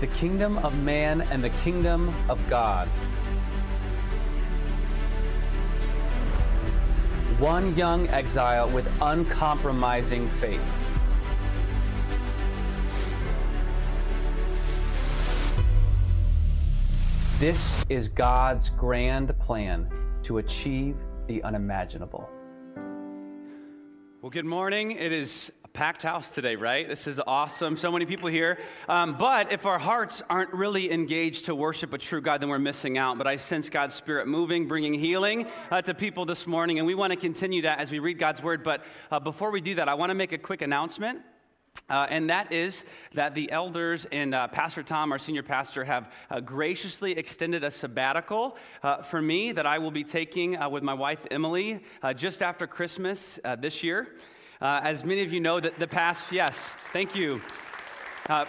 the kingdom of man and the kingdom of God. One young exile with uncompromising faith. This is God's grand plan to achieve the unimaginable. Well, good morning. It is packed house today, right? This is awesome. So many people here. Um, but if our hearts aren't really engaged to worship a true God, then we're missing out. But I sense God's Spirit moving, bringing healing uh, to people this morning. And we want to continue that as we read God's Word. But uh, before we do that, I want to make a quick announcement. Uh, and that is that the elders and uh, Pastor Tom, our senior pastor, have uh, graciously extended a sabbatical uh, for me that I will be taking uh, with my wife Emily uh, just after Christmas this year. Uh, as many of you know, that the past, yes, thank you. Uh,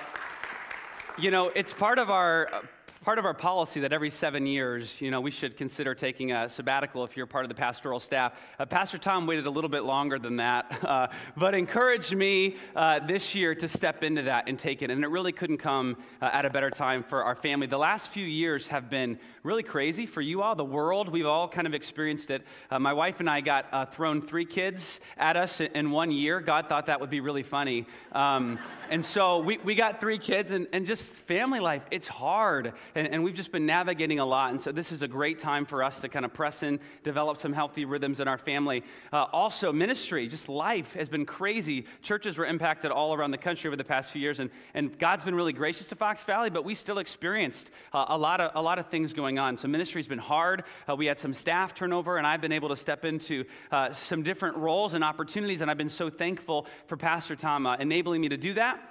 you know, it's part of our part of our policy that every seven years, you know, we should consider taking a sabbatical if you're part of the pastoral staff. Uh, Pastor Tom waited a little bit longer than that, uh, but encouraged me uh, this year to step into that and take it. And it really couldn't come uh, at a better time for our family. The last few years have been really crazy for you all, the world. We've all kind of experienced it. Uh, my wife and I got uh, thrown three kids at us in one year. God thought that would be really funny. Um, and so we, we got three kids, and, and just family life, it's hard and, and we've just been navigating a lot. And so this is a great time for us to kind of press in, develop some healthy rhythms in our family. Uh, also, ministry, just life has been crazy. Churches were impacted all around the country over the past few years, and, and God's been really gracious to Fox Valley, but we still experienced uh, a, lot of, a lot of things going on. So ministry's been hard. Uh, we had some staff turnover, and I've been able to step into uh, some different roles and opportunities, and I've been so thankful for Pastor Tom uh, enabling me to do that.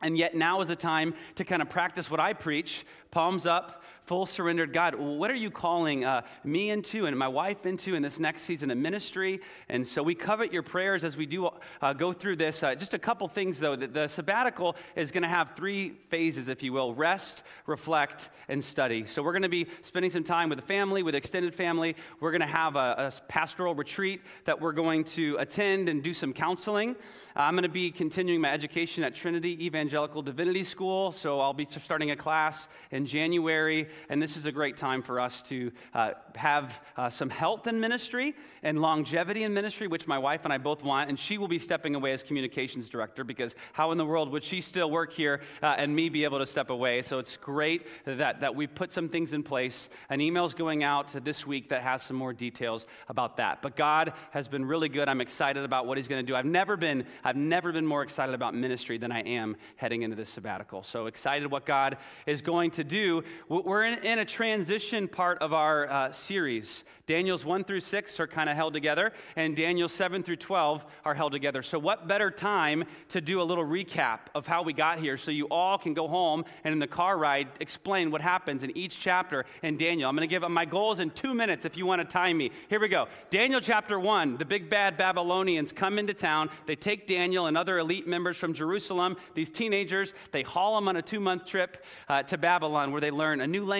And yet now is a time to kind of practice what I preach palms up, full surrendered God, what are you calling uh, me into and my wife into in this next season of ministry? And so we covet your prayers as we do uh, go through this. Uh, just a couple things, though. The, the sabbatical is going to have three phases, if you will rest, reflect, and study. So we're going to be spending some time with the family, with extended family. We're going to have a, a pastoral retreat that we're going to attend and do some counseling. I'm going to be continuing my education at Trinity Evangelical Divinity School. So I'll be starting a class in January and this is a great time for us to uh, have uh, some health in ministry and longevity in ministry, which my wife and I both want. And she will be stepping away as communications director because how in the world would she still work here uh, and me be able to step away? So it's great that, that we put some things in place. An email's going out this week that has some more details about that. But God has been really good. I'm excited about what He's going to do. I've never been I've never been more excited about ministry than I am heading into this sabbatical. So excited what God is going to do. We're in, in a transition part of our uh, series. Daniel's 1 through 6 are kind of held together, and Daniel 7 through 12 are held together. So, what better time to do a little recap of how we got here so you all can go home and in the car ride explain what happens in each chapter in Daniel? I'm going to give my goals in two minutes if you want to time me. Here we go. Daniel chapter 1 the big bad Babylonians come into town. They take Daniel and other elite members from Jerusalem, these teenagers, they haul them on a two month trip uh, to Babylon where they learn a new language,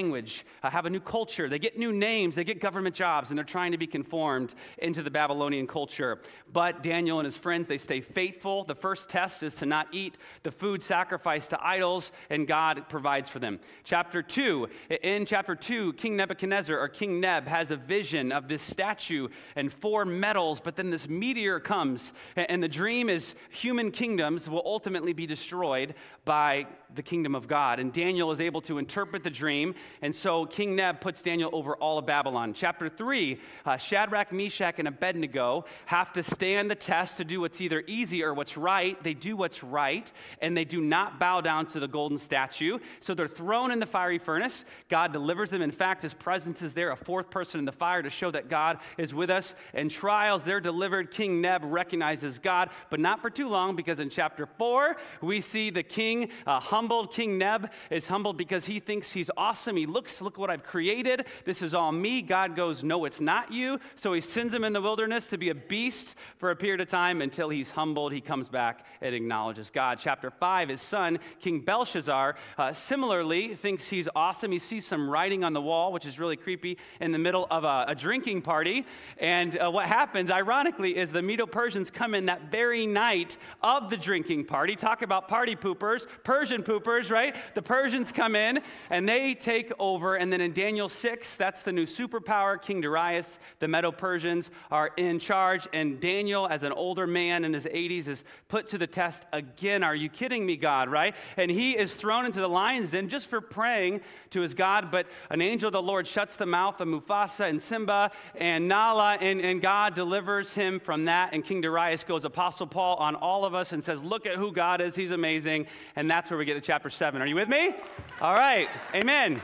uh, have a new culture, they get new names, they get government jobs, and they're trying to be conformed into the Babylonian culture. But Daniel and his friends, they stay faithful. The first test is to not eat the food sacrificed to idols, and God provides for them. Chapter 2, in chapter 2, King Nebuchadnezzar or King Neb has a vision of this statue and four metals, but then this meteor comes, and the dream is human kingdoms will ultimately be destroyed by the kingdom of God. And Daniel is able to interpret the dream. And so King Neb puts Daniel over all of Babylon. Chapter 3 uh, Shadrach, Meshach, and Abednego have to stand the test to do what's either easy or what's right. They do what's right, and they do not bow down to the golden statue. So they're thrown in the fiery furnace. God delivers them. In fact, his presence is there, a fourth person in the fire to show that God is with us. In trials, they're delivered. King Neb recognizes God, but not for too long because in chapter 4, we see the king uh, humbled. King Neb is humbled because he thinks he's awesome. He looks, look what I've created. This is all me. God goes, No, it's not you. So he sends him in the wilderness to be a beast for a period of time until he's humbled. He comes back and acknowledges God. Chapter 5, his son, King Belshazzar, uh, similarly thinks he's awesome. He sees some writing on the wall, which is really creepy, in the middle of a, a drinking party. And uh, what happens, ironically, is the Medo Persians come in that very night of the drinking party. Talk about party poopers, Persian poopers, right? The Persians come in and they take over. And then in Daniel 6, that's the new superpower, King Darius. The Medo Persians are in charge. And Daniel, as an older man in his 80s, is put to the test again. Are you kidding me, God, right? And he is thrown into the lion's den just for praying to his God. But an angel of the Lord shuts the mouth of Mufasa and Simba and Nala, and, and God delivers him from that. And King Darius goes Apostle Paul on all of us and says, Look at who God is. He's amazing. And that's where we get to chapter 7. Are you with me? All right. Amen.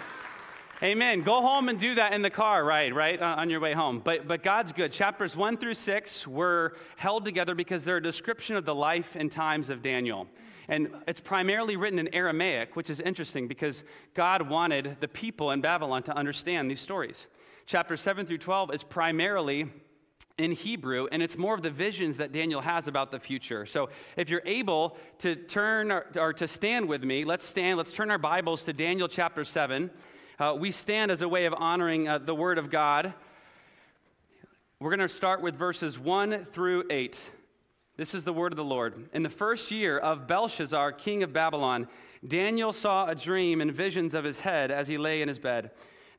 Amen. Go home and do that in the car, right? Right uh, on your way home. But but God's good. Chapters one through six were held together because they're a description of the life and times of Daniel. And it's primarily written in Aramaic, which is interesting because God wanted the people in Babylon to understand these stories. Chapter 7 through 12 is primarily in Hebrew, and it's more of the visions that Daniel has about the future. So if you're able to turn or, or to stand with me, let's stand, let's turn our Bibles to Daniel chapter 7. Uh, we stand as a way of honoring uh, the Word of God. We're going to start with verses 1 through 8. This is the word of the Lord. In the first year of Belshazzar, king of Babylon, Daniel saw a dream and visions of his head as he lay in his bed.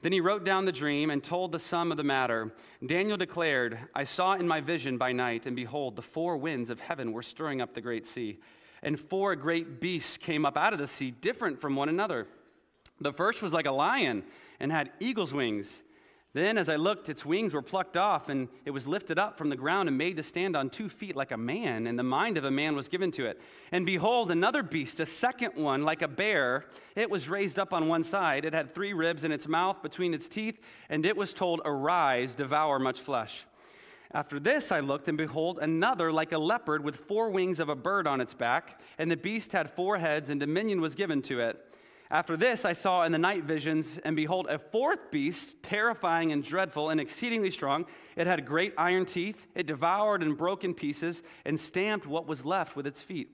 Then he wrote down the dream and told the sum of the matter. Daniel declared, I saw in my vision by night, and behold, the four winds of heaven were stirring up the great sea. And four great beasts came up out of the sea, different from one another. The first was like a lion and had eagle's wings. Then, as I looked, its wings were plucked off, and it was lifted up from the ground and made to stand on two feet like a man, and the mind of a man was given to it. And behold, another beast, a second one, like a bear, it was raised up on one side. It had three ribs in its mouth between its teeth, and it was told, Arise, devour much flesh. After this, I looked, and behold, another like a leopard with four wings of a bird on its back, and the beast had four heads, and dominion was given to it. After this, I saw in the night visions, and behold, a fourth beast, terrifying and dreadful and exceedingly strong. It had great iron teeth. It devoured and broke in pieces and stamped what was left with its feet.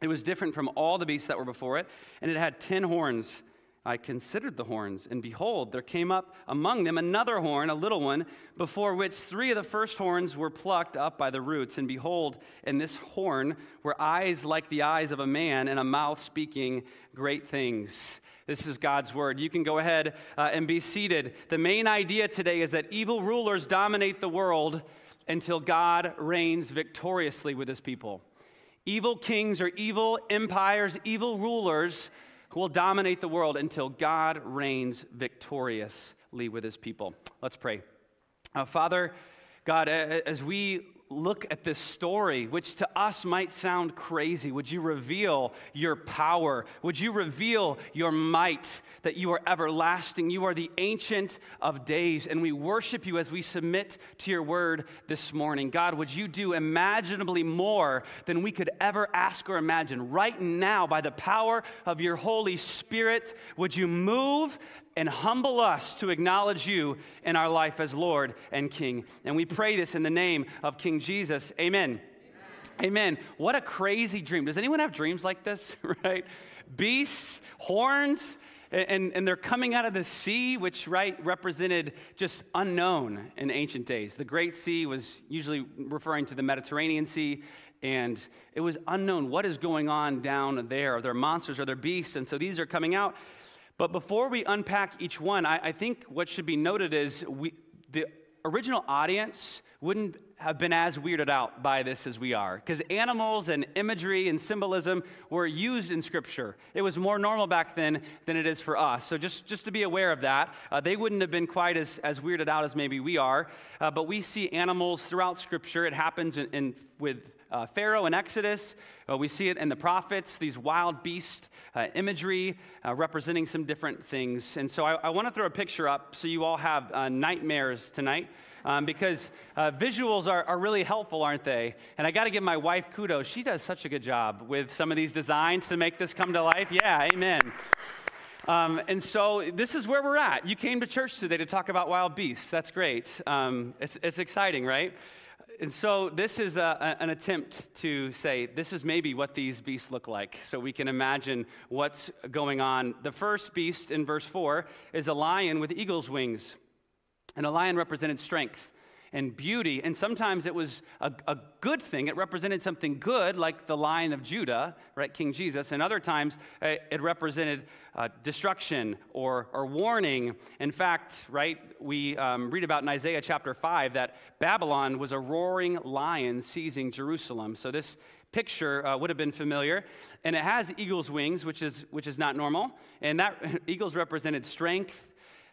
It was different from all the beasts that were before it, and it had ten horns. I considered the horns, and behold, there came up among them another horn, a little one, before which three of the first horns were plucked up by the roots. And behold, in this horn were eyes like the eyes of a man, and a mouth speaking great things. This is God's word. You can go ahead uh, and be seated. The main idea today is that evil rulers dominate the world until God reigns victoriously with his people. Evil kings or evil empires, evil rulers who will dominate the world until God reigns victoriously with his people. Let's pray. Uh, Father, God, as we look at this story, which to us might sound crazy, would you reveal your power? Would you reveal your might, that you are everlasting? You are the ancient of days, and we worship you as we submit to your word this morning. God, would you do imaginably more than we could ever ask or imagine? Right now, by the power of your Holy Spirit, would you move and humble us to acknowledge you in our life as Lord and King. And we pray this in the name of King Jesus. Amen. Amen. What a crazy dream. Does anyone have dreams like this, right? Beasts, horns, and, and they're coming out of the sea, which right represented just unknown in ancient days. The Great Sea was usually referring to the Mediterranean Sea, and it was unknown what is going on down there. Are there monsters? Are there beasts? And so these are coming out. But before we unpack each one, I, I think what should be noted is we, the original audience wouldn't have been as weirded out by this as we are because animals and imagery and symbolism were used in scripture. It was more normal back then than it is for us. So just, just to be aware of that uh, they wouldn't have been quite as, as weirded out as maybe we are. Uh, but we see animals throughout scripture. It happens in, in with uh, Pharaoh in Exodus. Uh, we see it in the prophets, these wild beast uh, imagery uh, representing some different things. And so I, I want to throw a picture up so you all have uh, nightmares tonight um, because uh, visuals are, are really helpful, aren't they? And I got to give my wife kudos. She does such a good job with some of these designs to make this come to life. Yeah, amen. Um, and so this is where we're at. You came to church today to talk about wild beasts. That's great. Um, it's, it's exciting, right? And so this is a, an attempt to say this is maybe what these beasts look like, so we can imagine what's going on. The first beast in verse 4 is a lion with eagle's wings. And a lion represented strength. And beauty. And sometimes it was a, a, good thing. It represented something good, like the Lion of Judah, right, King Jesus. And other times uh, it represented uh, destruction or, or warning. In fact, right, we um, read about in Isaiah chapter 5 that Babylon was a roaring lion seizing Jerusalem. So this picture uh, would have been familiar. And it has eagle's wings, which is, which is not normal. And that eagles represented strength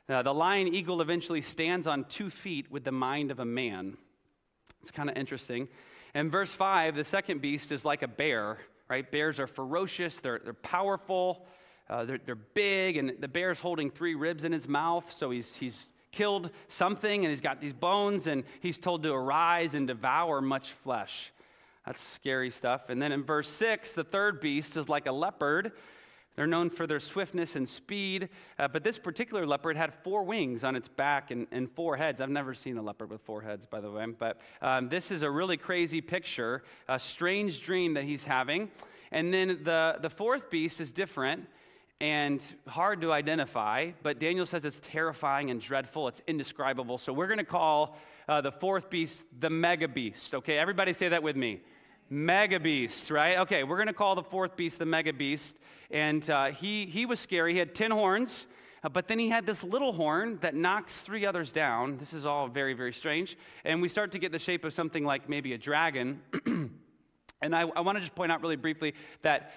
uh, the lion eagle eventually stands on two feet with the mind of a man. It's kind of interesting. And verse 5, the second beast is like a bear, right? Bears are ferocious, they're, they're powerful, uh, they're, they're big, and the bear's holding three ribs in his mouth, so he's, he's killed something and he's got these bones, and he's told to arise and devour much flesh. That's scary stuff. And then in verse 6, the third beast is like a leopard they're known for their swiftness and speed, uh, but this particular leopard had four wings on its back and, and, four heads. I've never seen a leopard with four heads, by the way, but um, this is a really crazy picture, a strange dream that he's having. And then the, the fourth beast is different and hard to identify, but Daniel says it's terrifying and dreadful, it's indescribable. So we're going to call uh, the fourth beast the mega beast. Okay, everybody say that with me mega beast, right? Okay, we're going to call the fourth beast the mega beast. And uh, he, he was scary. He had 10 horns, uh, but then he had this little horn that knocks three others down. This is all very, very strange. And we start to get the shape of something like maybe a dragon. And I, I want to just point out really briefly that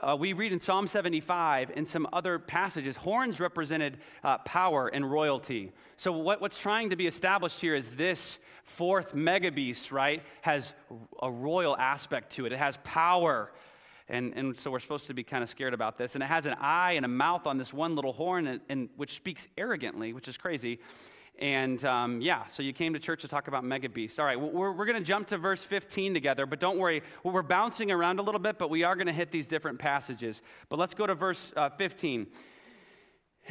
uh, we read in Psalm 75 and some other passages, horns represented uh, power and royalty. So, what, what's trying to be established here is this fourth mega beast, right, has a royal aspect to it. It has power. And, and so we're supposed to be kind of scared about this. And it has an eye and a mouth on this one little horn, and, and which speaks arrogantly, which is crazy. And um, yeah, so you came to church to talk about Mega Beast. All right, we're, we're going to jump to verse 15 together, but don't worry, we're bouncing around a little bit, but we are going to hit these different passages. But let's go to verse uh, 15.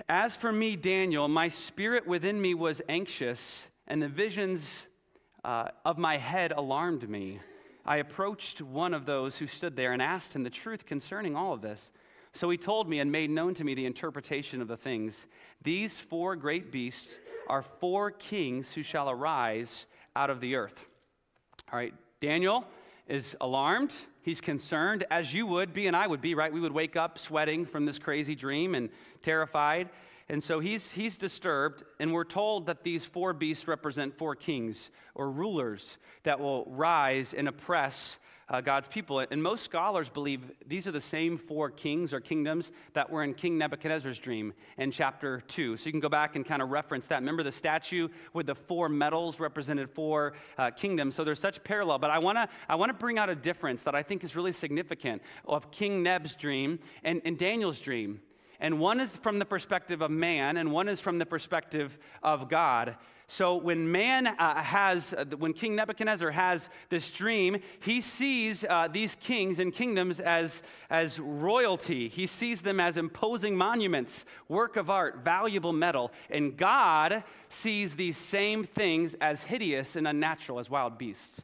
As for me, Daniel, my spirit within me was anxious, and the visions uh, of my head alarmed me. I approached one of those who stood there and asked him the truth concerning all of this. So he told me and made known to me the interpretation of the things. These four great beasts are four kings who shall arise out of the earth. All right, Daniel is alarmed. He's concerned, as you would be and I would be, right? We would wake up sweating from this crazy dream and terrified. And so he's, he's disturbed, and we're told that these four beasts represent four kings or rulers that will rise and oppress uh, God's people. And most scholars believe these are the same four kings or kingdoms that were in King Nebuchadnezzar's dream in chapter 2. So you can go back and kind of reference that. Remember the statue with the four metals represented four uh, kingdoms. So there's such parallel. But I want to I wanna bring out a difference that I think is really significant of King Neb's dream and, and Daniel's dream. And one is from the perspective of man, and one is from the perspective of God. So when man uh, has, uh, when King Nebuchadnezzar has this dream, he sees uh, these kings and kingdoms as, as royalty. He sees them as imposing monuments, work of art, valuable metal. And God sees these same things as hideous and unnatural as wild beasts.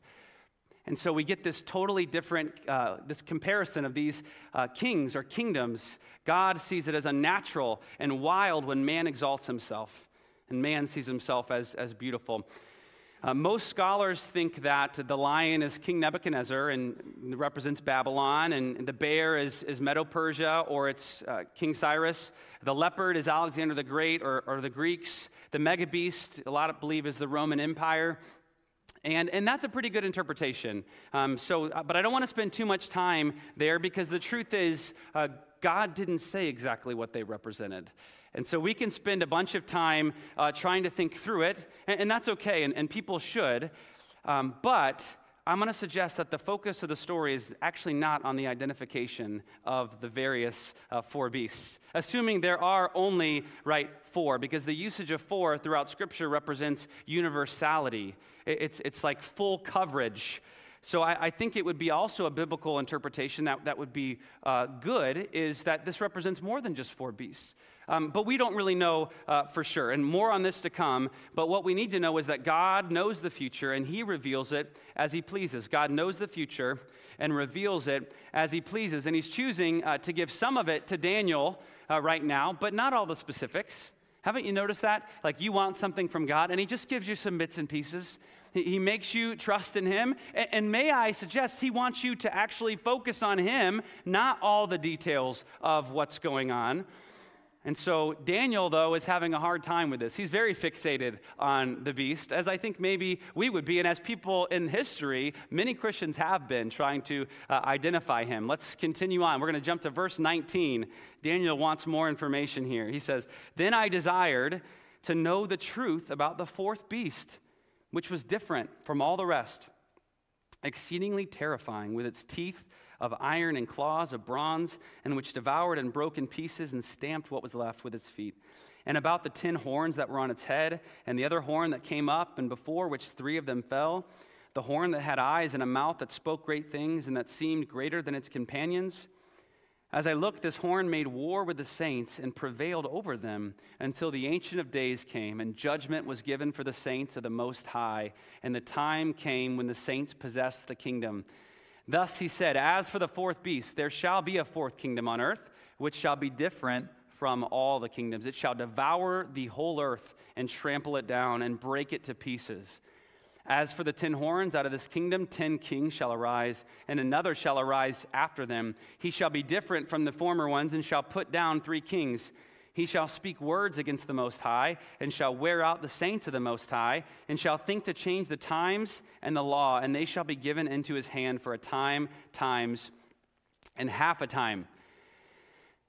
And so we get this totally different, uh, this comparison of these uh, kings or kingdoms. God sees it as unnatural and wild when man exalts himself and man sees himself as, as beautiful. Uh, most scholars think that the lion is King Nebuchadnezzar and represents Babylon, and the bear is, is Medo Persia or it's uh, King Cyrus. The leopard is Alexander the Great or, or the Greeks. The mega beast, a lot of believe, is the Roman Empire. And, and that's a pretty good interpretation. Um, so, uh, but I don't want to spend too much time there because the truth is, uh, God didn't say exactly what they represented. And so we can spend a bunch of time uh, trying to think through it, and, and that's okay, and, and people should. Um, but I'm going to suggest that the focus of the story is actually not on the identification of the various uh, four beasts, assuming there are only, right, four, because the usage of four throughout Scripture represents universality. It's, it's like full coverage. So I, I, think it would be also a biblical interpretation that, that would be uh, good, is that this represents more than just four beasts. Um, but we don't really know uh, for sure, and more on this to come. But what we need to know is that God knows the future, and He reveals it as He pleases. God knows the future and reveals it as He pleases. And He's choosing uh, to give some of it to Daniel uh, right now, but not all the specifics. Haven't you noticed that? Like you want something from God, and He just gives you some bits and pieces. He, he makes you trust in Him. And, and may I suggest, He wants you to actually focus on Him, not all the details of what's going on. And so Daniel, though, is having a hard time with this. He's very fixated on the beast, as I think maybe we would be, and as people in history, many Christians have been trying to uh, identify him. Let's continue on. We're going to jump to verse 19. Daniel wants more information here. He says, Then I desired to know the truth about the fourth beast, which was different from all the rest, exceedingly terrifying, with its teeth of iron and claws of bronze, and which devoured and broke in pieces and stamped what was left with its feet. And about the ten horns that were on its head, and the other horn that came up, and before which three of them fell, the horn that had eyes and a mouth that spoke great things, and that seemed greater than its companions. As I looked, this horn made war with the saints and prevailed over them until the Ancient of Days came, and judgment was given for the saints of the Most High. And the time came when the saints possessed the kingdom. Thus he said, As for the fourth beast, there shall be a fourth kingdom on earth, which shall be different from all the kingdoms. It shall devour the whole earth and trample it down and break it to pieces. As for the ten horns, out of this kingdom ten kings shall arise, and another shall arise after them. He shall be different from the former ones, and shall put down three kings. He shall speak words against the Most High, and shall wear out the saints of the Most High, and shall think to change the times and the law, and they shall be given into his hand for a time, times, and half a time.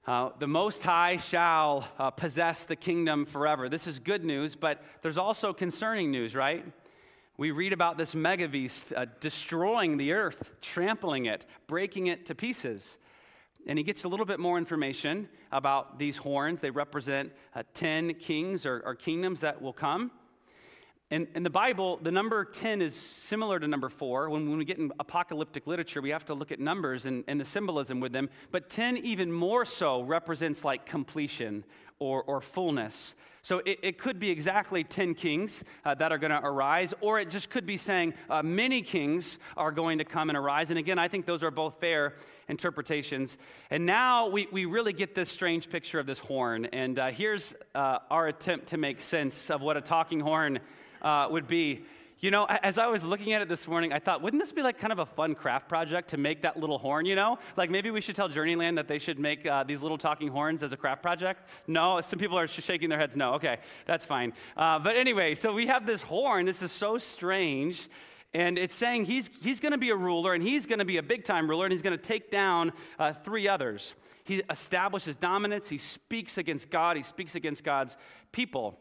Uh, the Most High shall uh, possess the kingdom forever. This is good news, but there's also concerning news, right? We read about this mega beast uh, destroying the earth, trampling it, breaking it to pieces. And he gets a little bit more information about these horns. They represent uh, 10 kings or, or, kingdoms that will come. And in the Bible, the number 10 is similar to number 4. When, when we get in apocalyptic literature, we have to look at numbers and, and the symbolism with them. But 10 even more so represents like completion or, or fullness. So it, it, could be exactly 10 kings uh, that are going to arise, or it just could be saying uh, many kings are going to come and arise. And again, I think those are both fair interpretations. And now we, we really get this strange picture of this horn. And uh, here's uh, our attempt to make sense of what a talking horn uh, would be. You know, as I was looking at it this morning, I thought, wouldn't this be like kind of a fun craft project to make that little horn, you know? Like maybe we should tell Journeyland that they should make uh, these little talking horns as a craft project? No? Some people are shaking their heads no. Okay, that's fine. Uh, but anyway, so we have this horn. This is so strange. And it's saying he's, he's going to be a ruler, and he's going to be a big time ruler, and he's going to take down uh, three others. He establishes dominance, he speaks against God, he speaks against God's people.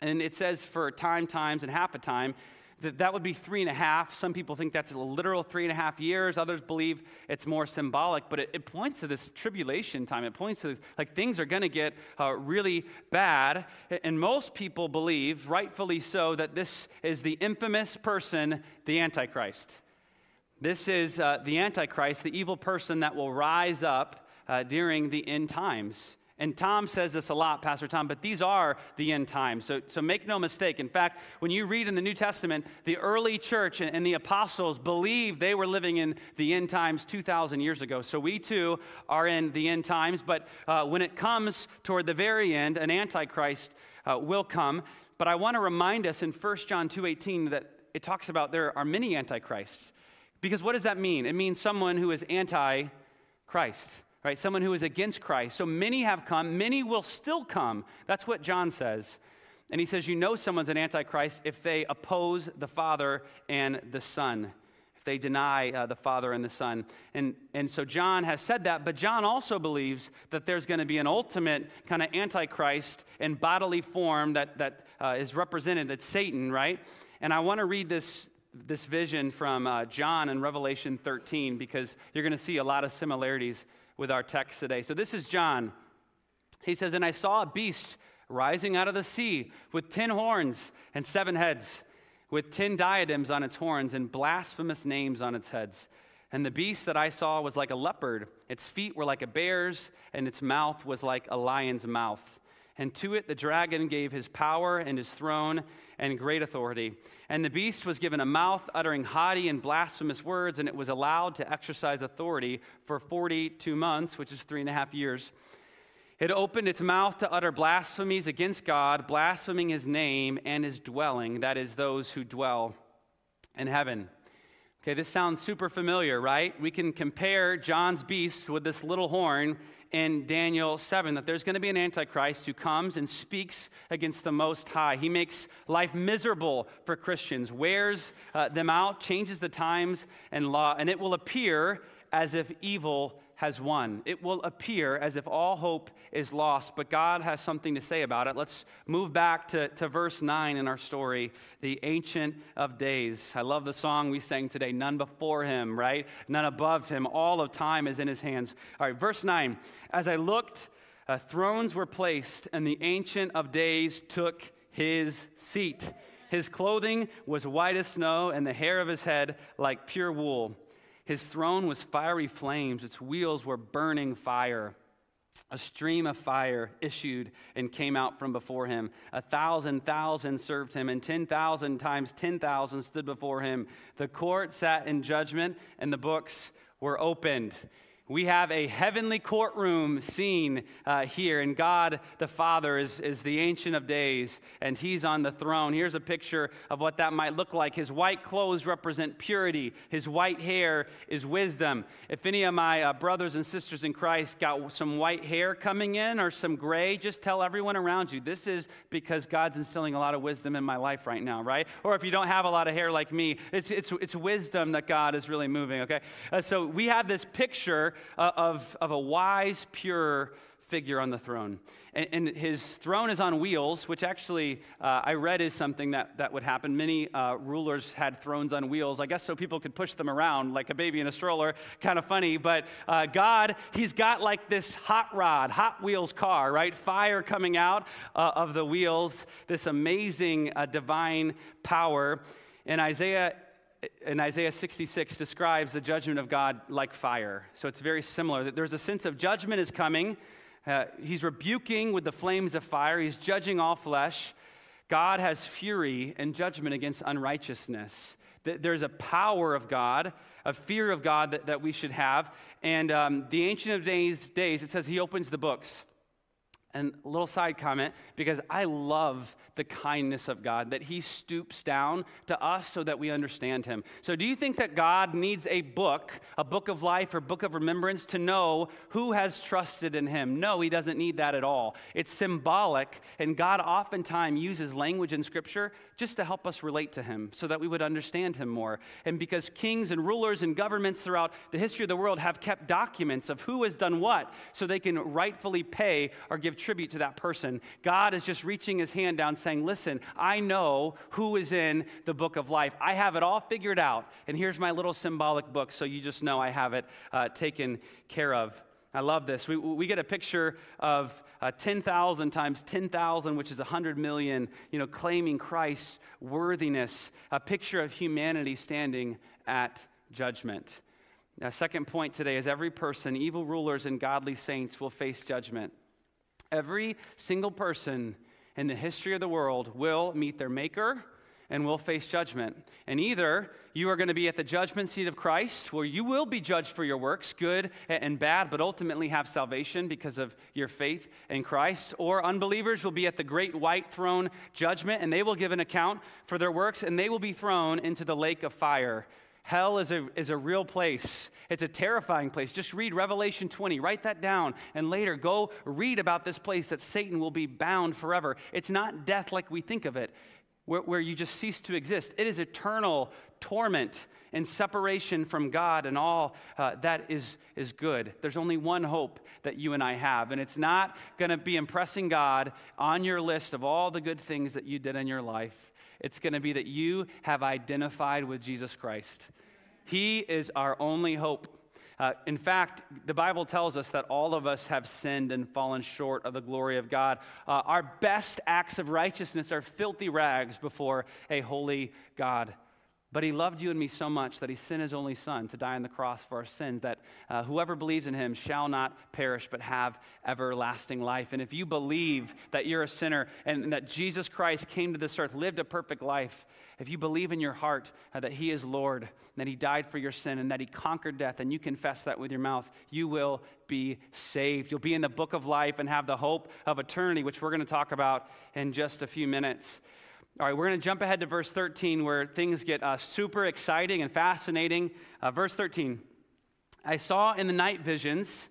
And it says for time, times, and half a time, that that would be three and a half. Some people think that's a literal three and a half years. Others believe it's more symbolic, but it, it points to this tribulation time. It points to like things are going to get uh, really bad. And most people believe, rightfully so, that this is the infamous person, the Antichrist. This is uh, the Antichrist, the evil person that will rise up uh, during the end times. And Tom says this a lot, Pastor Tom, but these are the end times. So, so make no mistake. In fact, when you read in the New Testament, the early church and, and the apostles believed they were living in the end times 2,000 years ago. So we too are in the end times. But uh, when it comes toward the very end, an antichrist uh, will come. But I want to remind us in 1 John 2.18 that it talks about there are many antichrists. Because what does that mean? It means someone who is anti-Christ right? Someone who is against Christ. So many have come, many will still come. That's what John says. And he says, You know someone's an antichrist if they oppose the Father and the Son, if they deny uh, the Father and the Son. And, and so John has said that, but John also believes that there's going to be an ultimate kind of antichrist in bodily form that, that uh, is represented. That's Satan, right? And I want to read this, this vision from uh, John in Revelation 13 because you're going to see a lot of similarities with our text today. So this is John. He says, And I saw a beast rising out of the sea with ten horns and seven heads, with ten diadems on its horns and blasphemous names on its heads. And the beast that I saw was like a leopard. Its feet were like a bear's, and its mouth was like a lion's mouth. And to it the dragon gave his power and his throne and great authority. And the beast was given a mouth uttering haughty and blasphemous words, and it was allowed to exercise authority for 42 months, which is three and a half years. It opened its mouth to utter blasphemies against God, blaspheming his name and his dwelling, that is, those who dwell in heaven. Okay, this sounds super familiar, right? We can compare John's beast with this little horn in Daniel 7 that there's going to be an antichrist who comes and speaks against the Most High. He makes life miserable for Christians, wears uh, them out, changes the times and law, and it will appear as if evil has won. It will appear as if all hope is lost, but God has something to say about it. Let's move back to, to verse 9 in our story, the Ancient of Days. I love the song we sang today, None Before Him, right? None above Him. All of time is in His hands. All right, verse 9. As I looked, uh, thrones were placed, and the Ancient of Days took his seat. His clothing was white as snow, and the hair of his head like pure wool. His throne was fiery flames, its wheels were burning fire. A stream of fire issued and came out from before him. A thousand thousand served him, and 10,000 times 10,000 stood before him. The court sat in judgment, and the books were opened we have a heavenly courtroom scene uh, here, and God the Father is, is the Ancient of Days, and He's on the throne. Here's a picture of what that might look like. His white clothes represent purity, His white hair is wisdom. If any of my uh, brothers and sisters in Christ got some white hair coming in or some gray, just tell everyone around you this is because God's instilling a lot of wisdom in my life right now, right? Or if you don't have a lot of hair like me, it's, it's, it's wisdom that God is really moving, okay? Uh, so we have this picture of, of a wise, pure figure on the throne. And, and his throne is on wheels, which actually uh, I read is something that, that would happen. Many uh, rulers had thrones on wheels, I guess so people could push them around like a baby in a stroller. Kind of funny. But uh, God, he's got like this hot rod, Hot Wheels car, right? Fire coming out uh, of the wheels, this amazing uh, divine power. In Isaiah in Isaiah 66 describes the judgment of God like fire. So it's very similar. There's a sense of judgment is coming. Uh, he's rebuking with the flames of fire. He's judging all flesh. God has fury and judgment against unrighteousness. There's a power of God, a fear of God that, that we should have. And um, the Ancient of Days, days, it says he opens the books. And a little side comment because I love the kindness of God, that He stoops down to us so that we understand Him. So, do you think that God needs a book, a book of life or book of remembrance, to know who has trusted in Him? No, He doesn't need that at all. It's symbolic, and God oftentimes uses language in Scripture just to help us relate to Him so that we would understand Him more. And because kings and rulers and governments throughout the history of the world have kept documents of who has done what so they can rightfully pay or give tribute to that person, God is just reaching His hand down saying, Listen, I know who is in the book of life. I have it all figured out. And here's my little symbolic book so you just know I have it uh, taken care of. I love this. We, we get a picture of uh, 10,000 times 10,000, which is 100 million, you know, claiming Christ's worthiness, a picture of humanity standing at judgment. Now, second point today is every person, evil rulers and godly saints, will face judgment. Every single person in the history of the world will meet their maker and will face judgment. And either you are going to be at the judgment seat of Christ, where you will be judged for your works, good and bad, but ultimately have salvation because of your faith in Christ, or unbelievers will be at the great white throne judgment, and they will give an account for their works, and they will be thrown into the lake of fire. Hell is a, is a real place. It's a terrifying place. Just read Revelation 20, write that down, and later go read about this place that Satan will be bound forever. It's not death like we think of it, where, where you just cease to exist. It is eternal torment and separation from God and all uh, that is, is good. There's only one hope that you and I have, and it's not going to be impressing God on your list of all the good things that you did in your life. It's going to be that you have identified with Jesus Christ. He is our only hope. Uh, in fact, the Bible tells us that all of us have sinned and fallen short of the glory of God. Uh, our best acts of righteousness are filthy rags before a holy God. But he loved you and me so much that he sent his only son to die on the cross for our sins, that uh, whoever believes in him shall not perish but have everlasting life. And if you believe that you're a sinner and, that Jesus Christ came to this earth, lived a perfect life, if you believe in your heart uh, that he is Lord, that he died for your sin, and that he conquered death, and you confess that with your mouth, you will be saved. You'll be in the book of life and have the hope of eternity, which we're going to talk about in just a few minutes. All right, we're going to jump ahead to verse 13 where things get uh, super exciting and fascinating. Uh, verse 13 I saw in the night visions,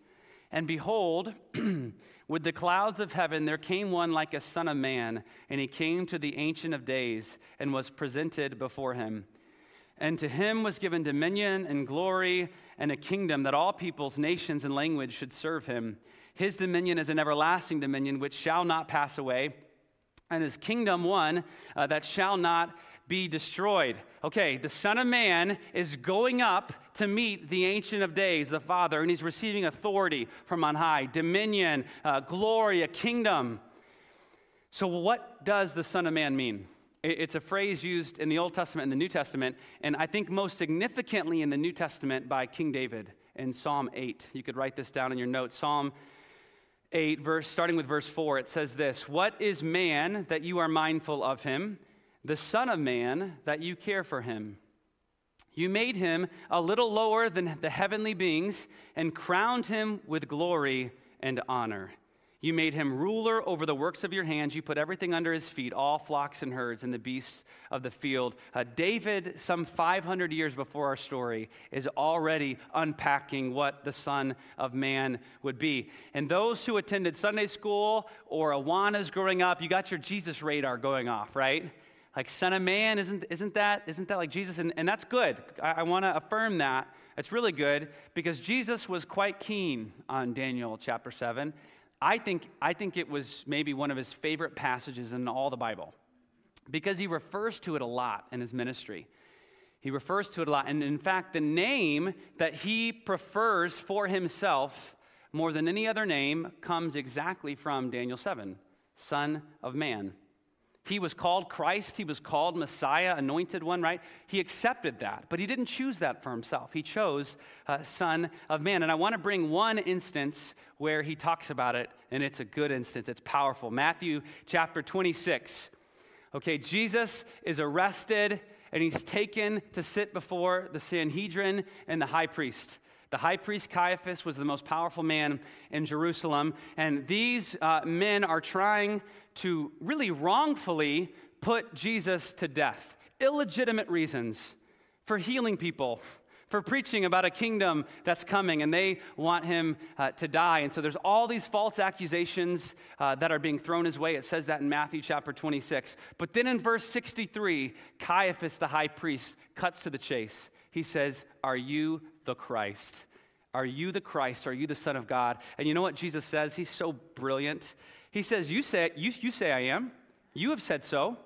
and behold, with the clouds of heaven there came one like a son of man, and he came to the Ancient of Days and was presented before him. And to him was given dominion and glory and a kingdom that all peoples, nations, and language should serve him. His dominion is an everlasting dominion which shall not pass away and his kingdom one uh, that shall not be destroyed. Okay, the Son of Man is going up to meet the Ancient of Days, the Father, and he's receiving authority from on high, dominion, uh, glory, a kingdom. So, what does the Son of Man mean? It's a phrase used in the Old Testament and the New Testament, and I think most significantly in the New Testament by King David in Psalm 8. You could write this down in your notes. Psalm 8, verse, starting with verse 4, it says this What is man that you are mindful of him, the Son of Man that you care for him? You made him a little lower than the heavenly beings and crowned him with glory and honor. You made him ruler over the works of your hands. You put everything under his feet, all flocks and herds and the beasts of the field. Uh, David, some 500 years before our story, is already unpacking what the Son of Man would be. And those who attended Sunday school or Awanas growing up, you got your Jesus radar going off, right? Like Son of Man, isn't, isn't, that, isn't that like Jesus? And, and that's good. I, I want to affirm that. It's really good because Jesus was quite keen on Daniel chapter 7. I think, I think it was maybe one of his favorite passages in all the Bible because he refers to it a lot in his ministry. He refers to it a lot. And in fact, the name that he prefers for himself more than any other name comes exactly from Daniel 7, Son of Man. He was called Christ, he was called Messiah, anointed one, right? He accepted that, but he didn't choose that for himself. He chose uh, Son of Man. And I want to bring one instance where he talks about it, and it's a good instance. It's powerful. Matthew chapter 26. Okay, Jesus is arrested and he's taken to sit before the Sanhedrin and the high priest. The high priest Caiaphas was the most powerful man in Jerusalem, and these uh, men are trying to really wrongfully put Jesus to death. Illegitimate reasons for healing people, for preaching about a kingdom that's coming, and they want him uh, to die. And so there's all these false accusations uh, that are being thrown his way. It says that in Matthew chapter 26. But then in verse 63, Caiaphas, the high priest, cuts to the chase. He says, Are you the Christ? Are you the Christ? Are you the Son of God? And you know what Jesus says? He's so brilliant. He says, You say, you, you say I am. You have said so.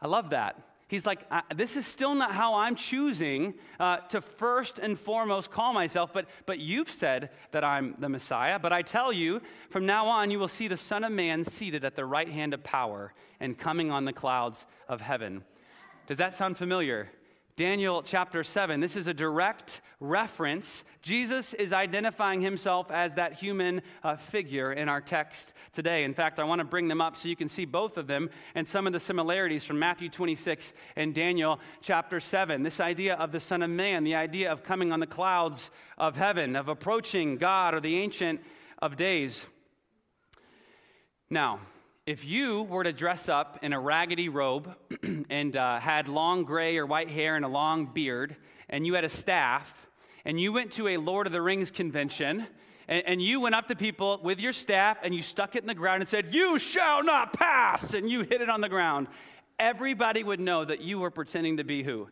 I love that. He's like, This is still not how I'm choosing uh, to first and foremost call myself, but, but you've said that I'm the Messiah. But I tell you, from now on, you will see the Son of Man seated at the right hand of power and coming on the clouds of heaven. Does that sound familiar? Daniel chapter 7. This is a direct reference. Jesus is identifying himself as that human uh, figure in our text today. In fact, I want to bring them up so you can see both of them and some of the similarities from Matthew 26 and Daniel chapter 7. This idea of the Son of Man, the idea of coming on the clouds of heaven, of approaching God or the Ancient of Days. Now, if you were to dress up in a raggedy robe and uh, had long gray or white hair and a long beard, and you had a staff, and you went to a Lord of the Rings convention, and, and, you went up to people with your staff and you stuck it in the ground and said, You shall not pass, and you hit it on the ground, everybody would know that you were pretending to be who?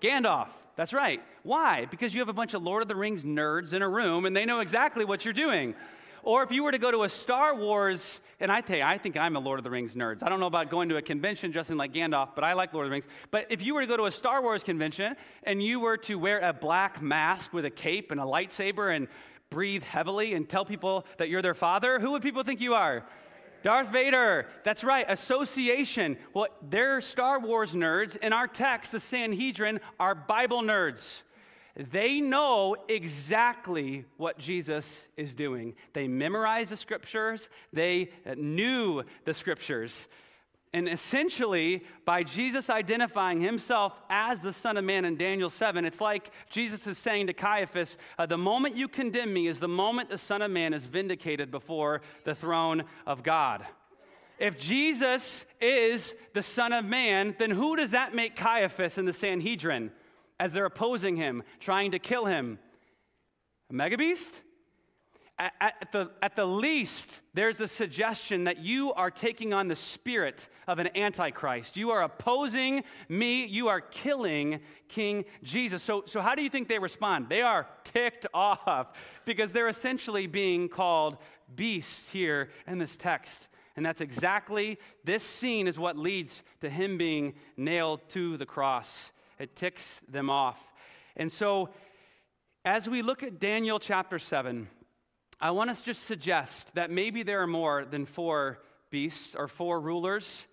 Gandalf. That's right. Why? Because you have a bunch of Lord of the Rings nerds in a room and they know exactly what you're doing. Or if you were to go to a Star Wars, and I tell you, I think I'm a Lord of the Rings nerd. I don't know about going to a convention dressing like Gandalf, but I like Lord of the Rings. But if you were to go to a Star Wars convention and you were to wear a black mask with a cape and a lightsaber and breathe heavily and tell people that you're their father, who would people think you are? Darth Vader. That's right. Association. Well, they're Star Wars nerds. In our text, the Sanhedrin are Bible nerds. They know exactly what Jesus is doing. They memorize the scriptures, they knew the scriptures. And essentially, by Jesus identifying himself as the Son of Man in Daniel 7, it's like Jesus is saying to Caiaphas, uh, The moment you condemn me is the moment the Son of Man is vindicated before the throne of God. If Jesus is the Son of Man, then who does that make Caiaphas in the Sanhedrin as they're opposing him, trying to kill him? A megabeast? at, at, the, at the least, there's a suggestion that you are taking on the spirit of an antichrist. You are opposing me. You are killing King Jesus. So, so how do you think they respond? They are ticked off because they're essentially being called beasts here in this text. And that's exactly this scene is what leads to him being nailed to the cross. It ticks them off. And so, as we look at Daniel chapter 7, I want us to just suggest that maybe there are more than four beasts or four rulers.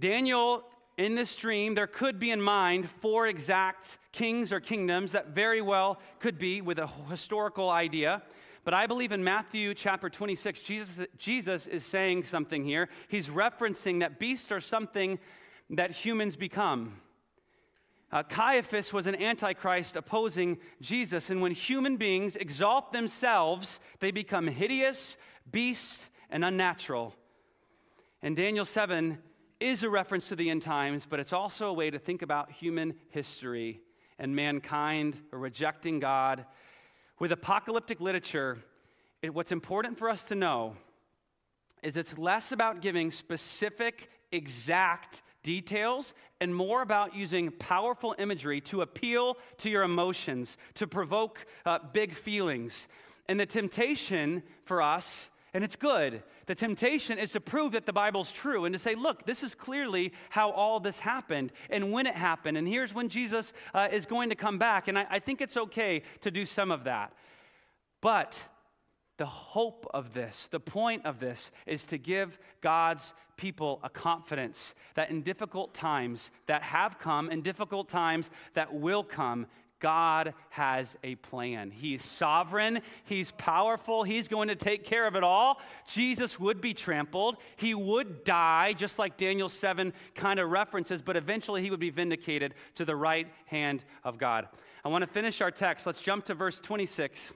Daniel, in this dream, there could be in mind four exact kings or kingdoms that very well could be with a historical idea. But I believe in Matthew chapter 26, Jesus, Jesus is saying something here. He's referencing that beasts are something that humans become. Uh, Caiaphas was an antichrist opposing Jesus, and when human beings exalt themselves, they become hideous, beasts, and unnatural. And Daniel 7 is a reference to the end times, but it's also a way to think about human history and mankind rejecting God. With apocalyptic literature, it, what's important for us to know is it's less about giving specific, exact details and more about using powerful imagery to appeal to your emotions, to provoke uh, big feelings. And the temptation for us, and it's good, the temptation is to prove that the Bible's true and to say, look, this is clearly how all this happened and when it happened. And here's when Jesus uh, is going to come back. And I, I think it's okay to do some of that. But the hope of this, the point of this, is to give God's people a confidence that in difficult times that have come, in difficult times that will come, God has a plan. He's sovereign, He's powerful, He's going to take care of it all. Jesus would be trampled, He would die, just like Daniel 7 kind of references, but eventually He would be vindicated to the right hand of God. I want to finish our text. Let's jump to verse 26.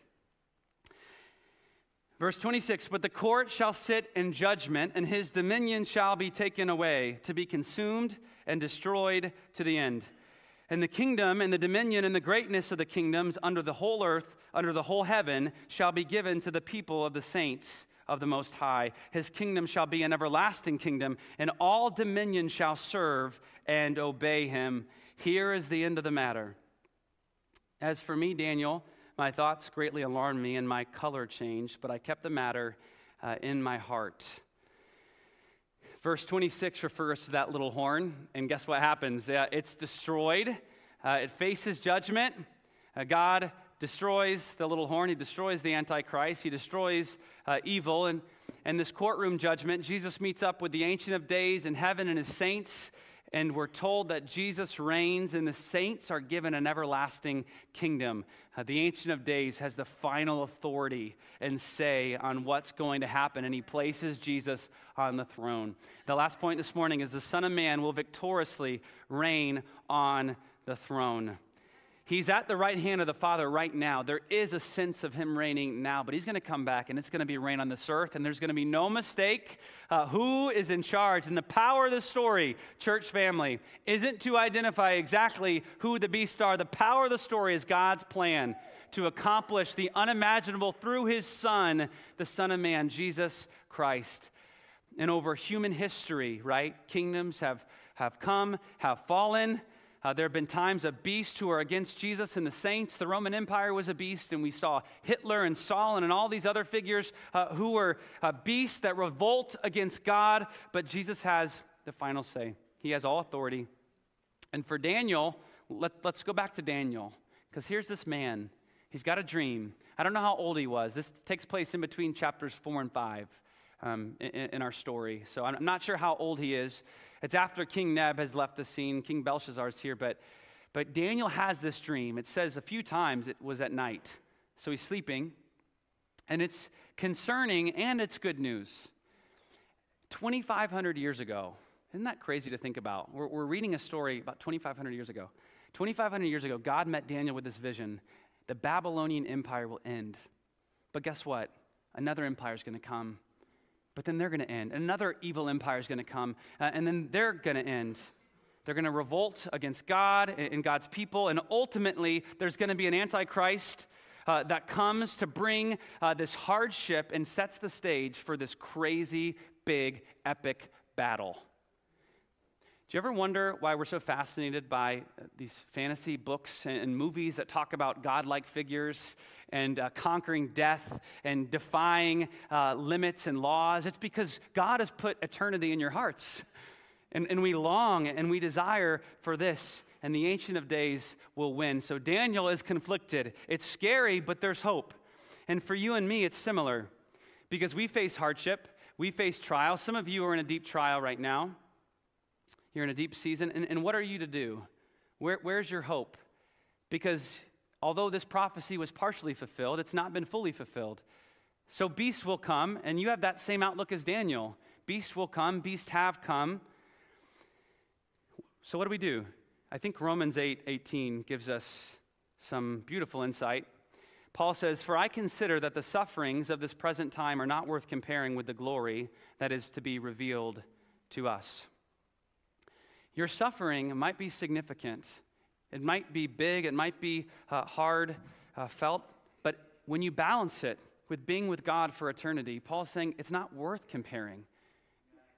Verse 26 But the court shall sit in judgment, and his dominion shall be taken away, to be consumed and destroyed to the end. And the kingdom and the dominion and the greatness of the kingdoms under the whole earth, under the whole heaven, shall be given to the people of the saints of the Most High. His kingdom shall be an everlasting kingdom, and all dominion shall serve and obey him. Here is the end of the matter. As for me, Daniel, my thoughts greatly alarmed me, and my color changed, but I kept the matter uh, in my heart. Verse 26 refers to that little horn, and guess what happens? Uh, it's destroyed, uh, it faces judgment. Uh, God destroys the little horn, He destroys the Antichrist, He destroys uh, evil. And, and this courtroom judgment, Jesus meets up with the Ancient of Days in heaven and His saints and we're told that Jesus reigns and the saints are given an everlasting kingdom. Uh, the Ancient of Days has the final authority and say on what's going to happen, and he places Jesus on the throne. The last point this morning is the Son of Man will victoriously reign on the throne. He's at the right hand of the Father right now. There is a sense of him reigning now, but he's going to come back and it's going to be reign on this earth, and there's going to be no mistake uh, who is in charge. And the power of the story, church family, isn't to identify exactly who the beasts are. The power of the story is God's plan to accomplish the unimaginable through his Son, the Son of Man, Jesus Christ. And over human history, right? Kingdoms have, have come, have fallen uh, there have been times of beasts who are against Jesus and the saints. The Roman Empire was a beast, and we saw Hitler and Stalin and all these other figures uh, who were uh, beasts that revolt against God. But Jesus has the final say, He has all authority. And for Daniel, let, let's go back to Daniel, because here's this man. He's got a dream. I don't know how old he was. This takes place in between chapters four and five. Um, in, in, our story. So I'm not sure how old he is. It's after King Neb has left the scene. King Belshazzar is here, but, but Daniel has this dream. It says a few times it was at night. So he's sleeping, and it's concerning and it's good news. 2,500 years ago, isn't that crazy to think about? We're, we're reading a story about 2,500 years ago. 2,500 years ago, God met Daniel with this vision the Babylonian Empire will end. But guess what? Another empire is going to come. But then they're going to end. Another evil empire is going to come. Uh, and then they're going to end. They're going to revolt against God and God's people. And ultimately, there's going to be an antichrist uh, that comes to bring uh, this hardship and sets the stage for this crazy, big, epic battle. Do you ever wonder why we're so fascinated by uh, these fantasy books and movies that talk about godlike figures and uh, conquering death and defying uh, limits and laws? It's because God has put eternity in your hearts. And, and we long and we desire for this, and the Ancient of Days will win. So Daniel is conflicted. It's scary, but there's hope. And for you and me, it's similar because we face hardship, we face trial. Some of you are in a deep trial right now. You're in a deep season. And, and what are you to do? Where, where's your hope? Because although this prophecy was partially fulfilled, it's not been fully fulfilled. So beasts will come, and you have that same outlook as Daniel. Beasts will come, beasts have come. So what do we do? I think Romans 8 18 gives us some beautiful insight. Paul says, For I consider that the sufferings of this present time are not worth comparing with the glory that is to be revealed to us. Your suffering might be significant, it might be big, it might be uh, hard uh, felt, but when you balance it with being with God for eternity, Paul's saying it's not worth comparing.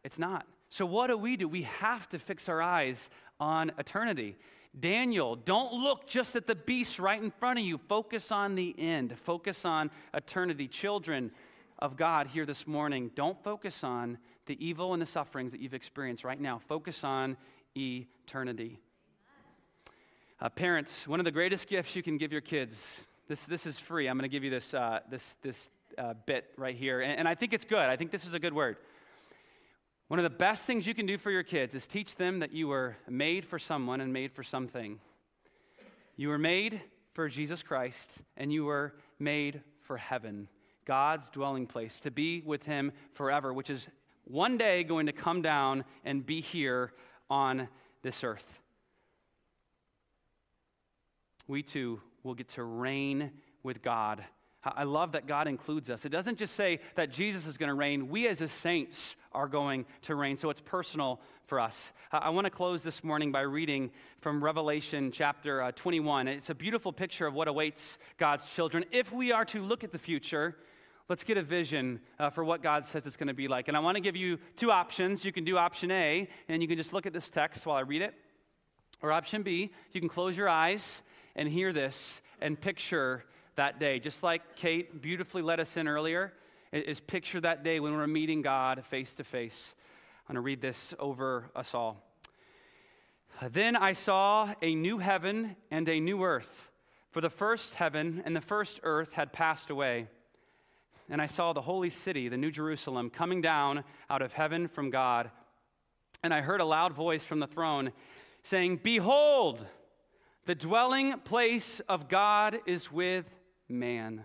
It's not. So, what do we do? We have to fix our eyes on eternity. Daniel, don't look just at the beast right in front of you. Focus on the end, focus on eternity. Children of God here this morning, don't focus on the evil and the sufferings that you've experienced right now. Focus on eternity. Uh, parents, one of the greatest gifts you can give your kids, this, this is free. I'm going to give you this, uh, this, this uh, bit right here. And, and I think it's good. I think this is a good word. One of the best things you can do for your kids is teach them that you were made for someone and made for something. You were made for Jesus Christ, and you were made for heaven, God's dwelling place, to be with Him forever, which is one day going to come down and be here on this earth. We too will get to reign with God. I love that God includes us. It doesn't just say that Jesus is going to reign, we as his saints are going to reign. So it's personal for us. I want to close this morning by reading from Revelation chapter uh, 21. It's a beautiful picture of what awaits God's children if we are to look at the future let's get a vision uh, for what God says it's going to be like. And I want to give you two options. You can do option A, and you can just look at this text while I read it. Or option B, you can close your eyes and hear this and picture that day. Just like Kate beautifully led us in earlier, is picture that day when we're meeting God face to face. I'm going to read this over us all. Then I saw a new heaven and a new earth, for the first heaven and the first earth had passed away and I saw the holy city, the New Jerusalem, coming down out of heaven from God. And I heard a loud voice from the throne saying, Behold, the dwelling place of God is with man.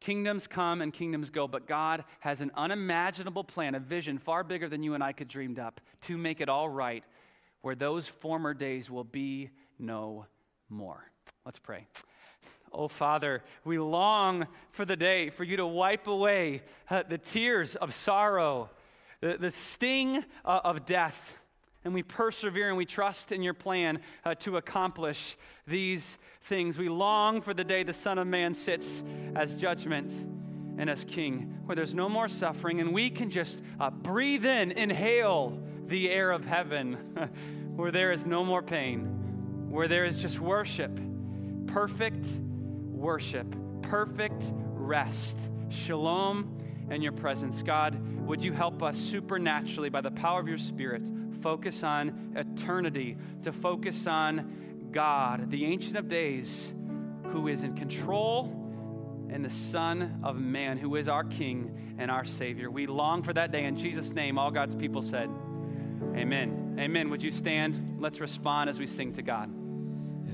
Kingdoms come and kingdoms go, but God has an unimaginable plan, a vision far bigger than you and I could dreamed up to make it all right, where those former days will be no more. Let's pray. Oh, Father, we long for the day for you to wipe away uh, the tears of sorrow, the, the sting uh, of death and we persevere and we trust in your plan uh, to accomplish these things. We long for the day the Son of Man sits as judgment and as king, where there's no more suffering, and we can just uh, breathe in, inhale the air of heaven, where there is no more pain. where there is just worship, perfect worship, perfect rest, shalom, and your presence. God, would you help us supernaturally by the power of your Spirit focus on eternity, to focus on God, the Ancient of Days, who is in control, and the Son of Man, who is our King and our Savior. We long for that day. In Jesus' name, all God's people said, Amen. Amen. Would you stand? Let's respond as we sing to God.